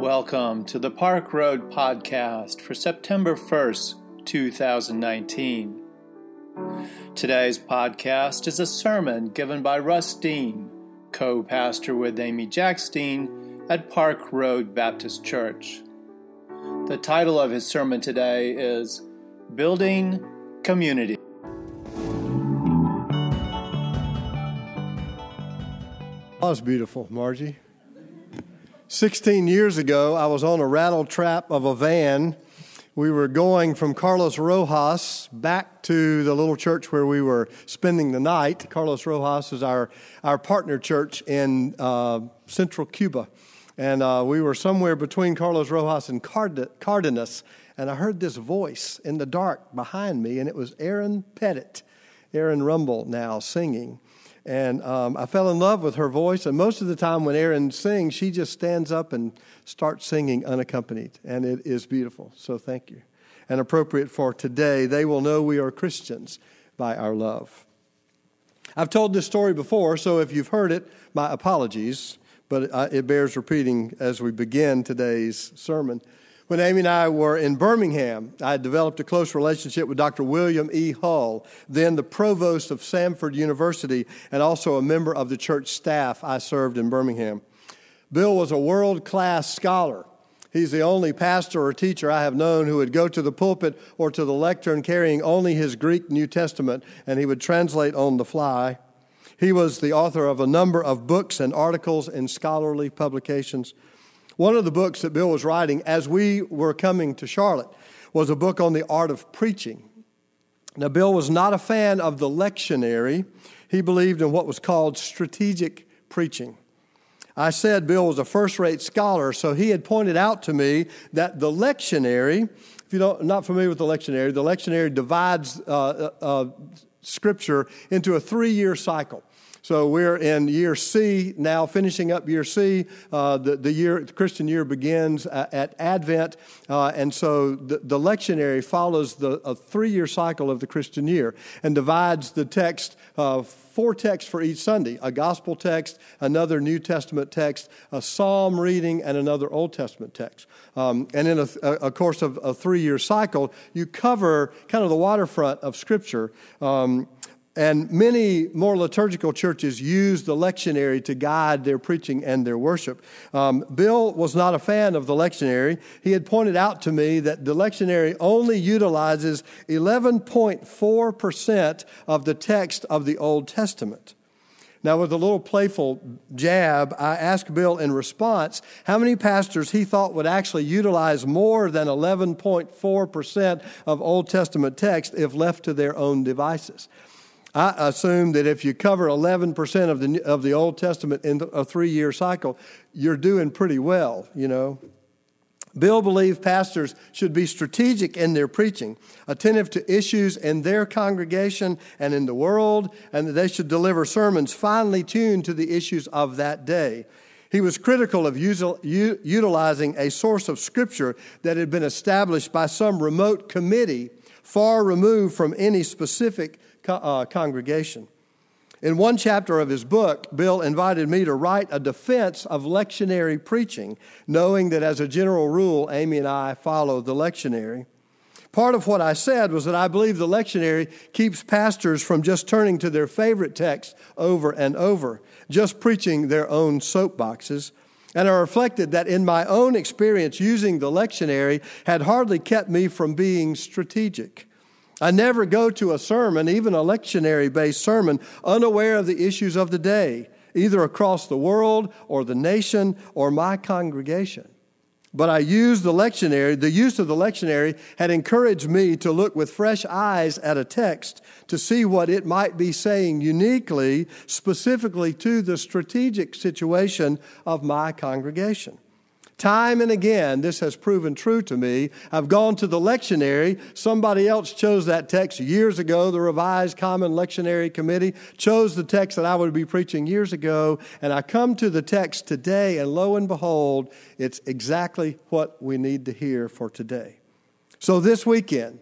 Welcome to the Park Road Podcast for September 1st, 2019. Today's podcast is a sermon given by Russ Dean, co pastor with Amy Jacks Dean at Park Road Baptist Church. The title of his sermon today is Building Community. That was beautiful, Margie. 16 years ago, I was on a rattle trap of a van. We were going from Carlos Rojas back to the little church where we were spending the night. Carlos Rojas is our, our partner church in uh, central Cuba. And uh, we were somewhere between Carlos Rojas and Card- Cardenas. And I heard this voice in the dark behind me, and it was Erin Pettit, Erin Rumble now singing. And um, I fell in love with her voice. And most of the time, when Erin sings, she just stands up and starts singing unaccompanied. And it is beautiful. So thank you. And appropriate for today, they will know we are Christians by our love. I've told this story before, so if you've heard it, my apologies, but uh, it bears repeating as we begin today's sermon. When Amy and I were in Birmingham, I had developed a close relationship with Dr. William E. Hull, then the provost of Samford University and also a member of the church staff I served in Birmingham. Bill was a world class scholar. He's the only pastor or teacher I have known who would go to the pulpit or to the lectern carrying only his Greek New Testament, and he would translate on the fly. He was the author of a number of books and articles in scholarly publications. One of the books that Bill was writing as we were coming to Charlotte was a book on the art of preaching. Now, Bill was not a fan of the lectionary, he believed in what was called strategic preaching. I said Bill was a first rate scholar, so he had pointed out to me that the lectionary, if you're not familiar with the lectionary, the lectionary divides uh, uh, uh Scripture into a three year cycle. So we're in year C now, finishing up year C. Uh, the, the year, the Christian year begins at, at Advent, uh, and so the, the lectionary follows the a three-year cycle of the Christian year and divides the text. Uh, four texts for each Sunday a gospel text, another New Testament text, a psalm reading, and another Old Testament text. Um, and in a, a, course of a three year cycle, you cover kind of the waterfront of Scripture. Um, and many more liturgical churches use the lectionary to guide their preaching and their worship. Um, Bill was not a fan of the lectionary. He had pointed out to me that the lectionary only utilizes 11.4% of the text of the Old Testament. Now, with a little playful jab, I asked Bill in response how many pastors he thought would actually utilize more than 11.4% of Old Testament text if left to their own devices. I assume that if you cover 11% of the, of the Old Testament in a three year cycle, you're doing pretty well, you know. Bill believed pastors should be strategic in their preaching, attentive to issues in their congregation and in the world, and that they should deliver sermons finely tuned to the issues of that day. He was critical of utilizing a source of scripture that had been established by some remote committee far removed from any specific uh, congregation. In one chapter of his book, Bill invited me to write a defense of lectionary preaching, knowing that as a general rule, Amy and I follow the lectionary. Part of what I said was that I believe the lectionary keeps pastors from just turning to their favorite text over and over, just preaching their own soapboxes. And I reflected that in my own experience using the lectionary had hardly kept me from being strategic. I never go to a sermon, even a lectionary based sermon, unaware of the issues of the day, either across the world or the nation or my congregation. But I use the lectionary, the use of the lectionary had encouraged me to look with fresh eyes at a text to see what it might be saying uniquely, specifically to the strategic situation of my congregation. Time and again, this has proven true to me. I've gone to the lectionary. Somebody else chose that text years ago. The Revised Common Lectionary Committee chose the text that I would be preaching years ago. And I come to the text today, and lo and behold, it's exactly what we need to hear for today. So this weekend,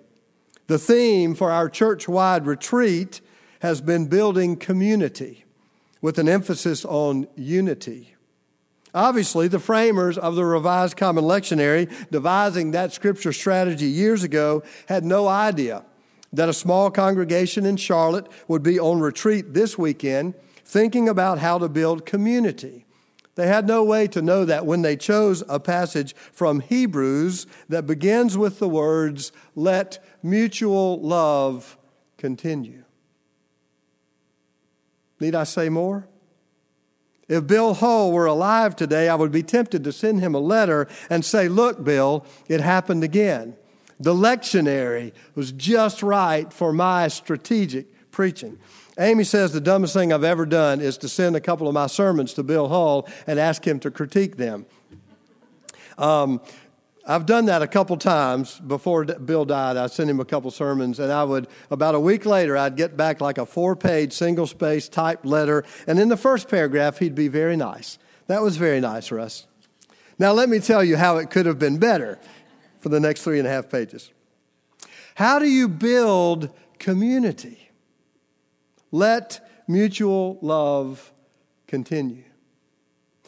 the theme for our church wide retreat has been building community with an emphasis on unity. Obviously, the framers of the Revised Common Lectionary, devising that scripture strategy years ago, had no idea that a small congregation in Charlotte would be on retreat this weekend thinking about how to build community. They had no way to know that when they chose a passage from Hebrews that begins with the words, Let mutual love continue. Need I say more? If Bill Hull were alive today, I would be tempted to send him a letter and say, Look, Bill, it happened again. The lectionary was just right for my strategic preaching. Amy says the dumbest thing I've ever done is to send a couple of my sermons to Bill Hull and ask him to critique them. Um, I've done that a couple times before Bill died. I sent him a couple sermons, and I would, about a week later, I'd get back like a four page, single space typed letter. And in the first paragraph, he'd be very nice. That was very nice, Russ. Now, let me tell you how it could have been better for the next three and a half pages. How do you build community? Let mutual love continue.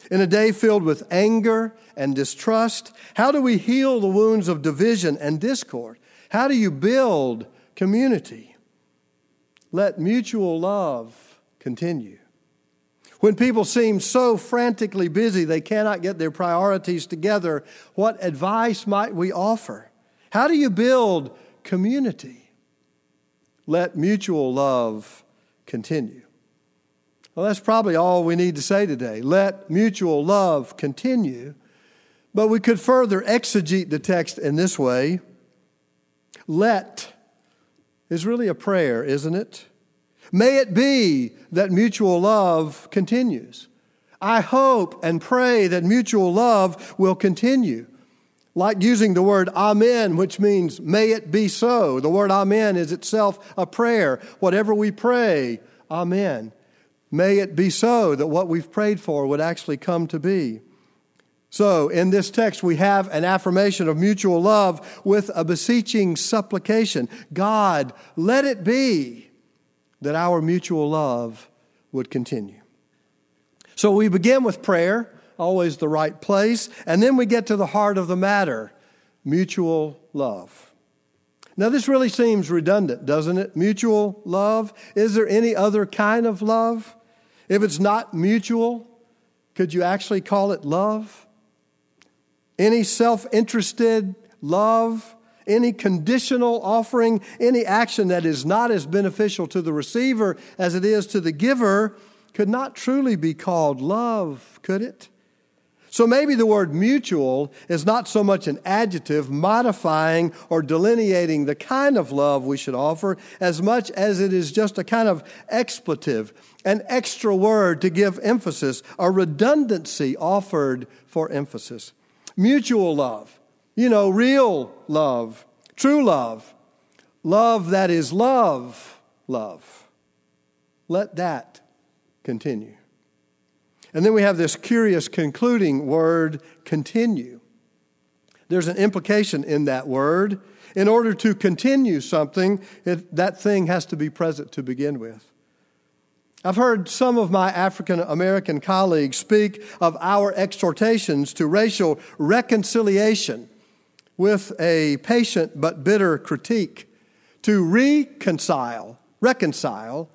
In a day filled with anger and distrust, how do we heal the wounds of division and discord? How do you build community? Let mutual love continue. When people seem so frantically busy they cannot get their priorities together, what advice might we offer? How do you build community? Let mutual love continue. Well, that's probably all we need to say today. Let mutual love continue. But we could further exegete the text in this way let is really a prayer, isn't it? May it be that mutual love continues. I hope and pray that mutual love will continue. Like using the word amen, which means may it be so. The word amen is itself a prayer. Whatever we pray, amen. May it be so that what we've prayed for would actually come to be. So, in this text, we have an affirmation of mutual love with a beseeching supplication God, let it be that our mutual love would continue. So, we begin with prayer, always the right place, and then we get to the heart of the matter mutual love. Now, this really seems redundant, doesn't it? Mutual love. Is there any other kind of love? If it's not mutual, could you actually call it love? Any self interested love, any conditional offering, any action that is not as beneficial to the receiver as it is to the giver could not truly be called love, could it? So maybe the word mutual is not so much an adjective modifying or delineating the kind of love we should offer as much as it is just a kind of expletive, an extra word to give emphasis, a redundancy offered for emphasis. Mutual love, you know, real love, true love, love that is love, love. Let that continue. And then we have this curious concluding word, continue. There's an implication in that word. In order to continue something, it, that thing has to be present to begin with. I've heard some of my African American colleagues speak of our exhortations to racial reconciliation with a patient but bitter critique. To reconcile, reconcile,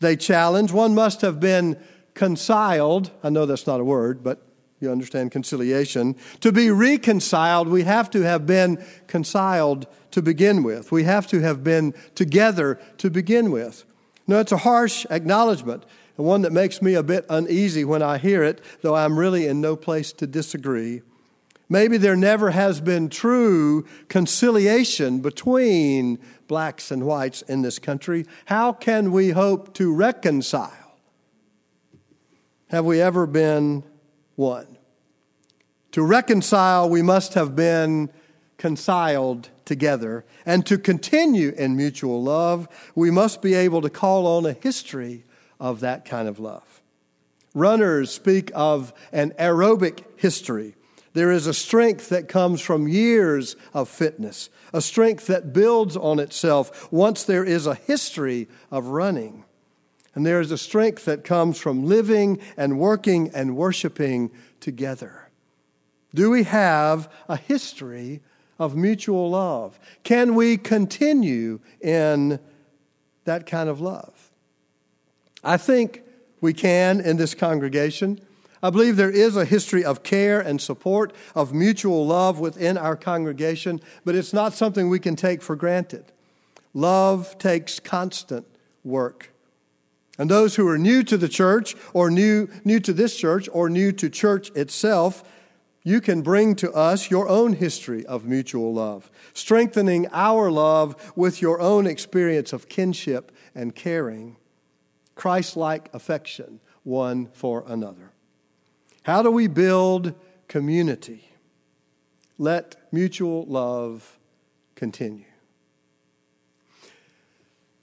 they challenge, one must have been conciled, I know that's not a word, but you understand conciliation. To be reconciled, we have to have been conciled to begin with. We have to have been together to begin with. Now, it's a harsh acknowledgement, and one that makes me a bit uneasy when I hear it, though I'm really in no place to disagree. Maybe there never has been true conciliation between blacks and whites in this country. How can we hope to reconcile? have we ever been one? To reconcile, we must have been conciled together. And to continue in mutual love, we must be able to call on a history of that kind of love. Runners speak of an aerobic history. There is a strength that comes from years of fitness, a strength that builds on itself once there is a history of running. And there is a strength that comes from living and working and worshiping together. Do we have a history of mutual love? Can we continue in that kind of love? I think we can in this congregation. I believe there is a history of care and support, of mutual love within our congregation, but it's not something we can take for granted. Love takes constant work. And those who are new to the church, or new, new to this church, or new to church itself, you can bring to us your own history of mutual love, strengthening our love with your own experience of kinship and caring, Christ like affection one for another. How do we build community? Let mutual love continue.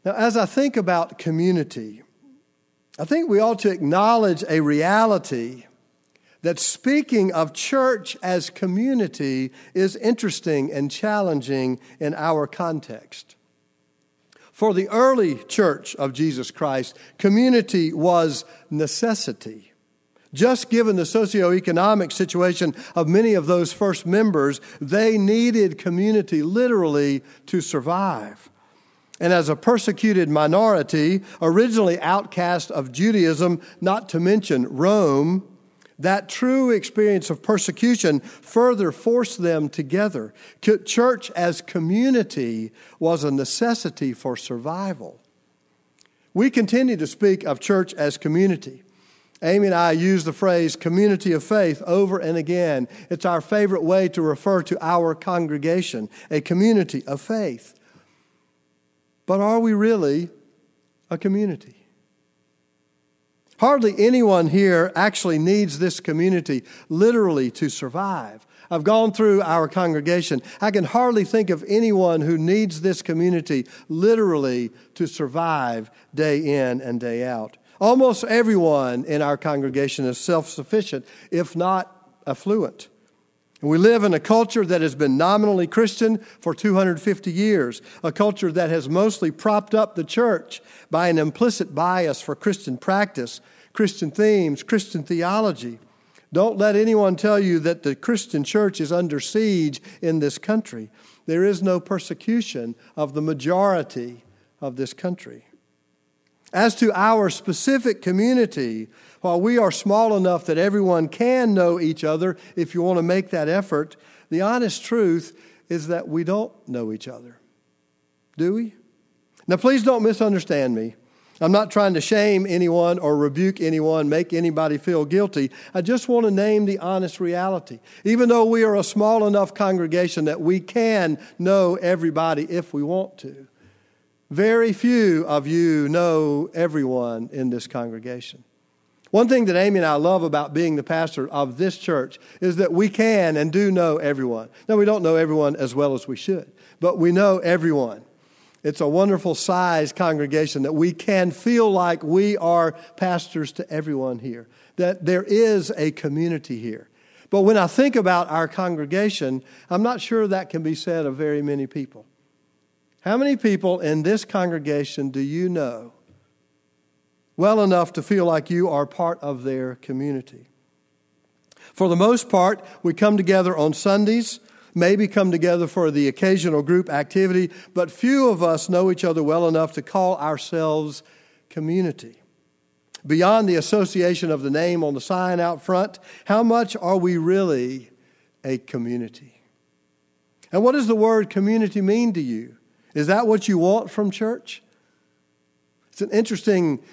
Now, as I think about community, I think we ought to acknowledge a reality that speaking of church as community is interesting and challenging in our context. For the early church of Jesus Christ, community was necessity. Just given the socioeconomic situation of many of those first members, they needed community literally to survive. And as a persecuted minority, originally outcast of Judaism, not to mention Rome, that true experience of persecution further forced them together. Church as community was a necessity for survival. We continue to speak of church as community. Amy and I use the phrase community of faith over and again. It's our favorite way to refer to our congregation, a community of faith. But are we really a community? Hardly anyone here actually needs this community literally to survive. I've gone through our congregation. I can hardly think of anyone who needs this community literally to survive day in and day out. Almost everyone in our congregation is self sufficient, if not affluent. We live in a culture that has been nominally Christian for 250 years, a culture that has mostly propped up the church by an implicit bias for Christian practice, Christian themes, Christian theology. Don't let anyone tell you that the Christian church is under siege in this country. There is no persecution of the majority of this country. As to our specific community, while we are small enough that everyone can know each other if you want to make that effort, the honest truth is that we don't know each other. Do we? Now, please don't misunderstand me. I'm not trying to shame anyone or rebuke anyone, make anybody feel guilty. I just want to name the honest reality. Even though we are a small enough congregation that we can know everybody if we want to, very few of you know everyone in this congregation. One thing that Amy and I love about being the pastor of this church is that we can and do know everyone. Now, we don't know everyone as well as we should, but we know everyone. It's a wonderful size congregation that we can feel like we are pastors to everyone here, that there is a community here. But when I think about our congregation, I'm not sure that can be said of very many people. How many people in this congregation do you know well enough to feel like you are part of their community. For the most part, we come together on Sundays, maybe come together for the occasional group activity, but few of us know each other well enough to call ourselves community. Beyond the association of the name on the sign out front, how much are we really a community? And what does the word community mean to you? Is that what you want from church? It's an interesting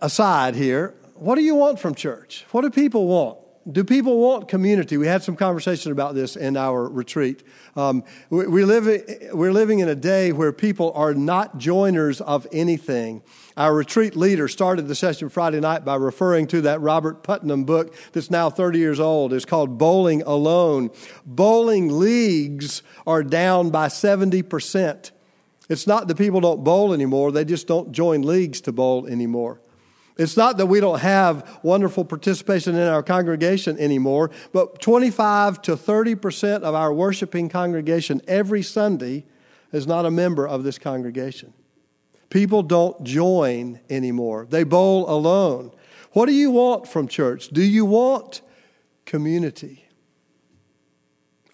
aside here, what do you want from church? What do people want? Do people want community? We had some conversation about this in our retreat. Um, we, we live, we're living in a day where people are not joiners of anything. Our retreat leader started the session Friday night by referring to that Robert Putnam book that's now 30 years old. It's called Bowling Alone. Bowling leagues are down by 70%. It's not that people don't bowl anymore, they just don't join leagues to bowl anymore. It's not that we don't have wonderful participation in our congregation anymore, but 25 to 30% of our worshiping congregation every Sunday is not a member of this congregation. People don't join anymore, they bowl alone. What do you want from church? Do you want community?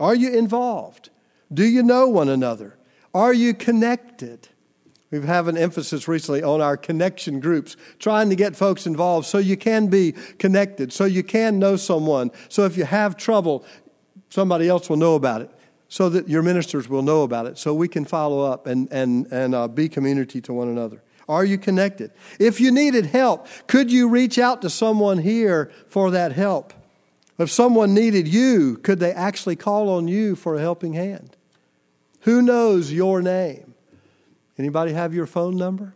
Are you involved? Do you know one another? Are you connected? We've had an emphasis recently on our connection groups, trying to get folks involved so you can be connected, so you can know someone. So if you have trouble, somebody else will know about it, so that your ministers will know about it, so we can follow up and, and, and uh, be community to one another. Are you connected? If you needed help, could you reach out to someone here for that help? If someone needed you, could they actually call on you for a helping hand? Who knows your name? Anybody have your phone number?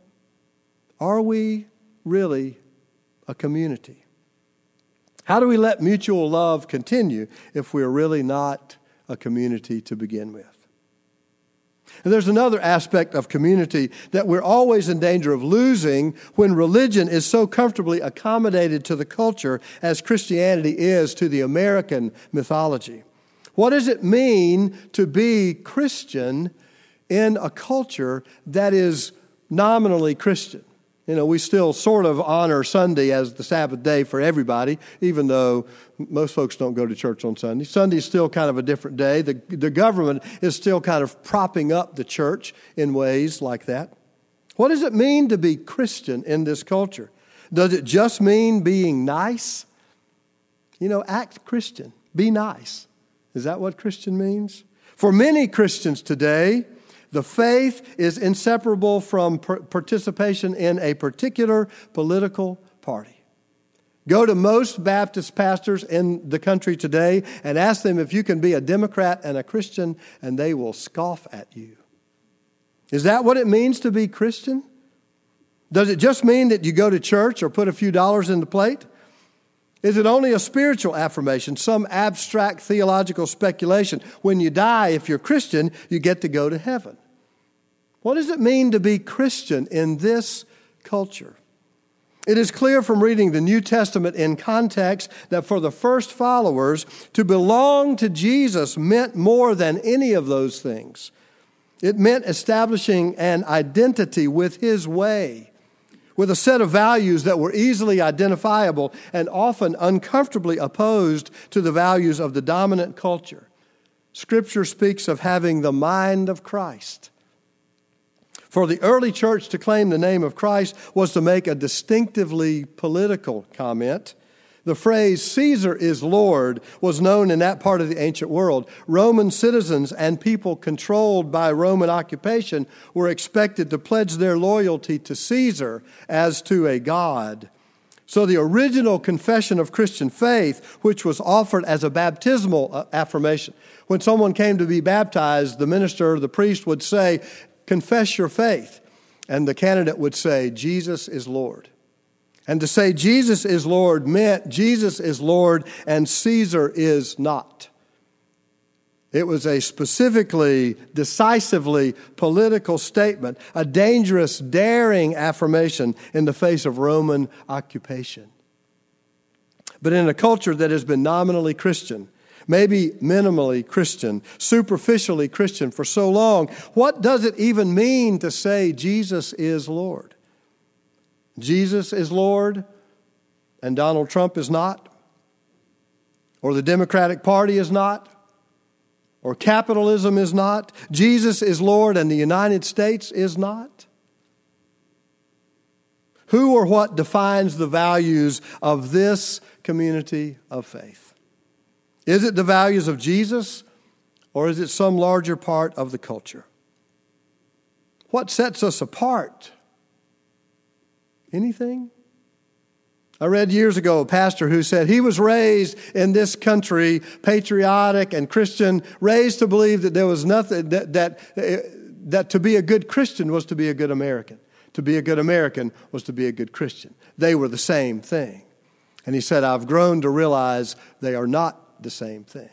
Are we really a community? How do we let mutual love continue if we're really not a community to begin with? And there's another aspect of community that we're always in danger of losing when religion is so comfortably accommodated to the culture as Christianity is to the American mythology. What does it mean to be Christian in a culture that is nominally Christian? You know, we still sort of honor Sunday as the Sabbath day for everybody, even though most folks don't go to church on Sunday. Sunday is still kind of a different day. The, the government is still kind of propping up the church in ways like that. What does it mean to be Christian in this culture? Does it just mean being nice? You know, act Christian, be nice. Is that what Christian means? For many Christians today, the faith is inseparable from participation in a particular political party. Go to most Baptist pastors in the country today and ask them if you can be a Democrat and a Christian, and they will scoff at you. Is that what it means to be Christian? Does it just mean that you go to church or put a few dollars in the plate? Is it only a spiritual affirmation, some abstract theological speculation? When you die, if you're Christian, you get to go to heaven. What does it mean to be Christian in this culture? It is clear from reading the New Testament in context that for the first followers, to belong to Jesus meant more than any of those things. It meant establishing an identity with His way with a set of values that were easily identifiable and often uncomfortably opposed to the values of the dominant culture. Scripture speaks of having the mind of Christ. For the early church to claim the name of Christ was to make a distinctively political comment. The phrase Caesar is Lord was known in that part of the ancient world. Roman citizens and people controlled by Roman occupation were expected to pledge their loyalty to Caesar as to a god. So the original confession of Christian faith, which was offered as a baptismal uh, affirmation, when someone came to be baptized, the minister, the priest would say, Confess your faith. And the candidate would say, Jesus is Lord. And to say Jesus is Lord meant Jesus is Lord and Caesar is not. It was a specifically, decisively political statement, a dangerous, daring affirmation in the face of Roman occupation. But in a culture that has been nominally Christian, maybe minimally Christian, superficially Christian for so long, what does it even mean to say Jesus is Lord? Jesus is Lord and Donald Trump is not, or the Democratic Party is not, or capitalism is not, Jesus is Lord and the United States is not? Who or what defines the values of this community of faith? Is it the values of Jesus or is it some larger part of the culture? What sets us apart? Anything? I read years ago a pastor who said he was raised in this country, patriotic and Christian, raised to believe that there was nothing, that, that, uh, that to be a good Christian was to be a good American. To be a good American was to be a good Christian. They were the same thing. And he said, I've grown to realize they are not the same thing.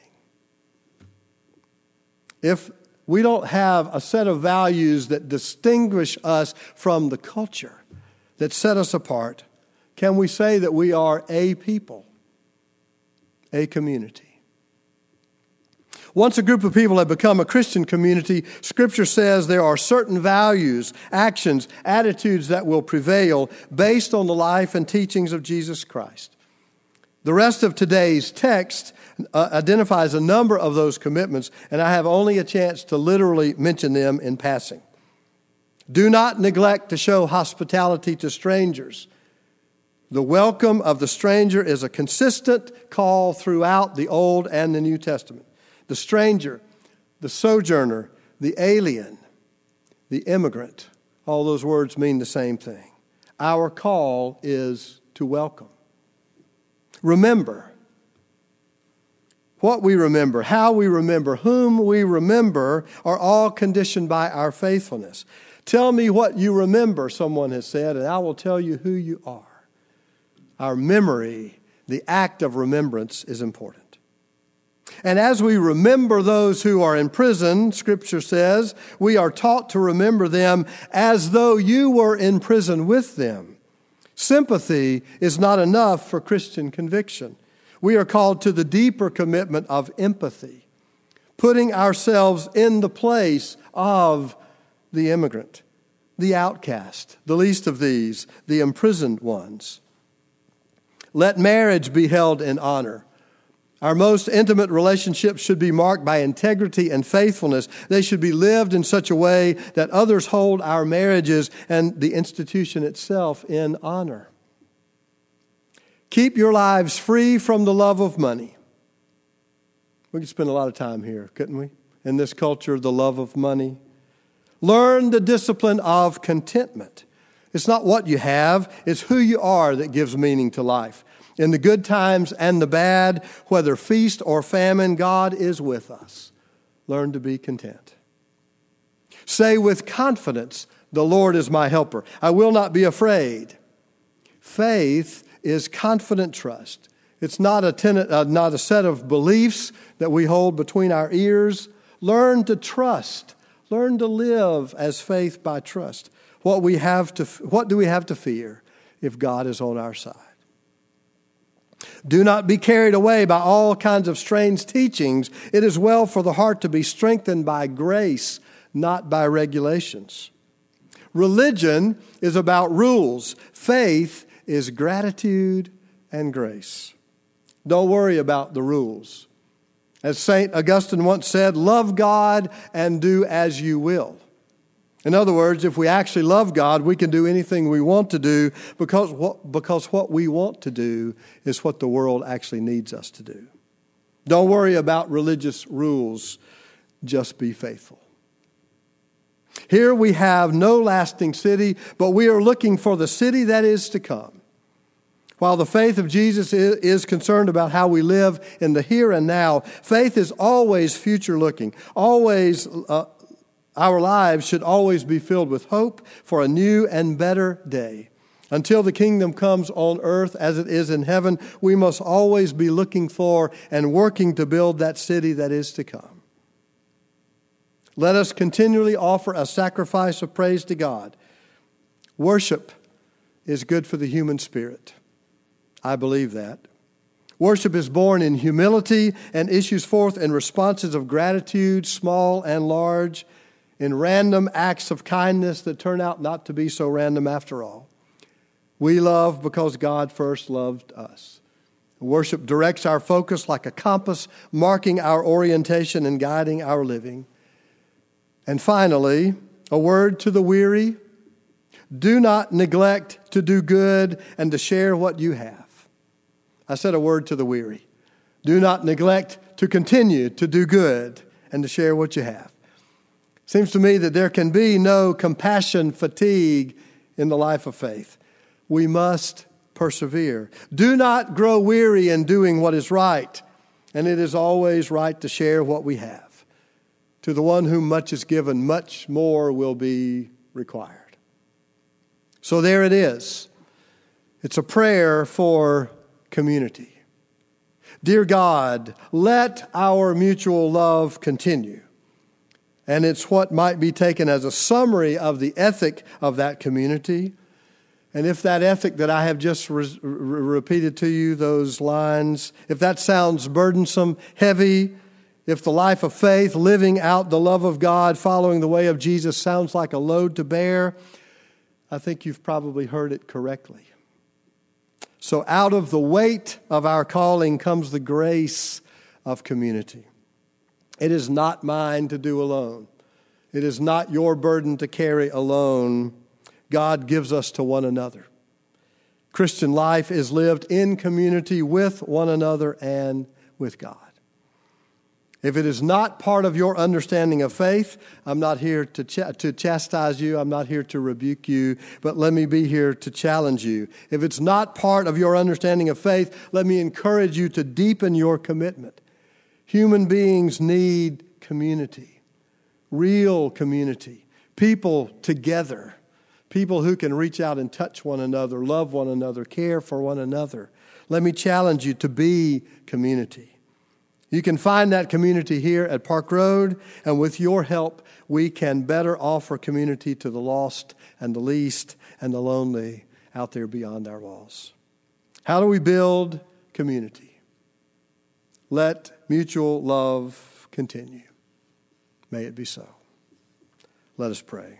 If we don't have a set of values that distinguish us from the culture, that set us apart, can we say that we are a people, a community? Once a group of people have become a Christian community, Scripture says there are certain values, actions, attitudes that will prevail based on the life and teachings of Jesus Christ. The rest of today's text uh, identifies a number of those commitments, and I have only a chance to literally mention them in passing. Do not neglect to show hospitality to strangers. The welcome of the stranger is a consistent call throughout the Old and the New Testament the stranger, the sojourner, the alien, the immigrant. All those words mean the same thing. Our call is to welcome. Remember. What we remember, how we remember, whom we remember are all conditioned by our faithfulness. Tell me what you remember, someone has said, and I will tell you who you are. Our memory, the act of remembrance, is important. And as we remember those who are in prison, Scripture says, we are taught to remember them as though you were in prison with them. Sympathy is not enough for Christian conviction. We are called to the deeper commitment of empathy, putting ourselves in the place of the immigrant, the outcast, the least of these, the imprisoned ones. Let marriage be held in honor. Our most intimate relationships should be marked by integrity and faithfulness. They should be lived in such a way that others hold our marriages and the institution itself in honor. Keep your lives free from the love of money. We could spend a lot of time here, couldn't we? In this culture, the love of money. Learn the discipline of contentment. It's not what you have, it's who you are that gives meaning to life. In the good times and the bad, whether feast or famine, God is with us. Learn to be content. Say with confidence, The Lord is my helper. I will not be afraid. Faith is confident trust. It's not a, tenet, uh, not a set of beliefs that we hold between our ears. Learn to trust. Learn to live as faith by trust. What, we have to, what do we have to fear if God is on our side? Do not be carried away by all kinds of strange teachings. It is well for the heart to be strengthened by grace, not by regulations. Religion is about rules, faith is gratitude and grace. Don't worry about the rules. As St. Augustine once said, love God and do as you will. In other words, if we actually love God, we can do anything we want to do because what, because what we want to do is what the world actually needs us to do. Don't worry about religious rules, just be faithful. Here we have no lasting city, but we are looking for the city that is to come. While the faith of Jesus is concerned about how we live in the here and now, faith is always future looking, always uh, our lives should always be filled with hope for a new and better day. Until the kingdom comes on earth as it is in heaven, we must always be looking for and working to build that city that is to come. Let us continually offer a sacrifice of praise to God. Worship is good for the human spirit. I believe that. Worship is born in humility and issues forth in responses of gratitude, small and large in random acts of kindness that turn out not to be so random after all. We love because God first loved us. Worship directs our focus like a compass, marking our orientation and guiding our living. And finally, a word to the weary do not neglect to do good and to share what you have. I said a word to the weary. Do not neglect to continue to do good and to share what you have. Seems to me that there can be no compassion fatigue in the life of faith. We must persevere. Do not grow weary in doing what is right, and it is always right to share what we have. To the one whom much is given, much more will be required. So there it is. It's a prayer for community. Dear God, let our mutual love continue and it's what might be taken as a summary of the ethic of that community. And if that ethic that I have just re- repeated to you, those lines, if that sounds burdensome, heavy, If the life of faith, living out the love of God, following the way of Jesus sounds like a load to bear, I think you've probably heard it correctly. So, out of the weight of our calling comes the grace of community. It is not mine to do alone, it is not your burden to carry alone. God gives us to one another. Christian life is lived in community with one another and with God. If it is not part of your understanding of faith, I'm not here to, ch- to chastise you. I'm not here to rebuke you, but let me be here to challenge you. If it's not part of your understanding of faith, let me encourage you to deepen your commitment. Human beings need community, real community, people together, people who can reach out and touch one another, love one another, care for one another. Let me challenge you to be community. You can find that community here at Park Road, and with your help, we can better offer community to the lost and the least and the lonely out there beyond our walls. How do we build community? Let mutual love continue. May it be so. Let us pray.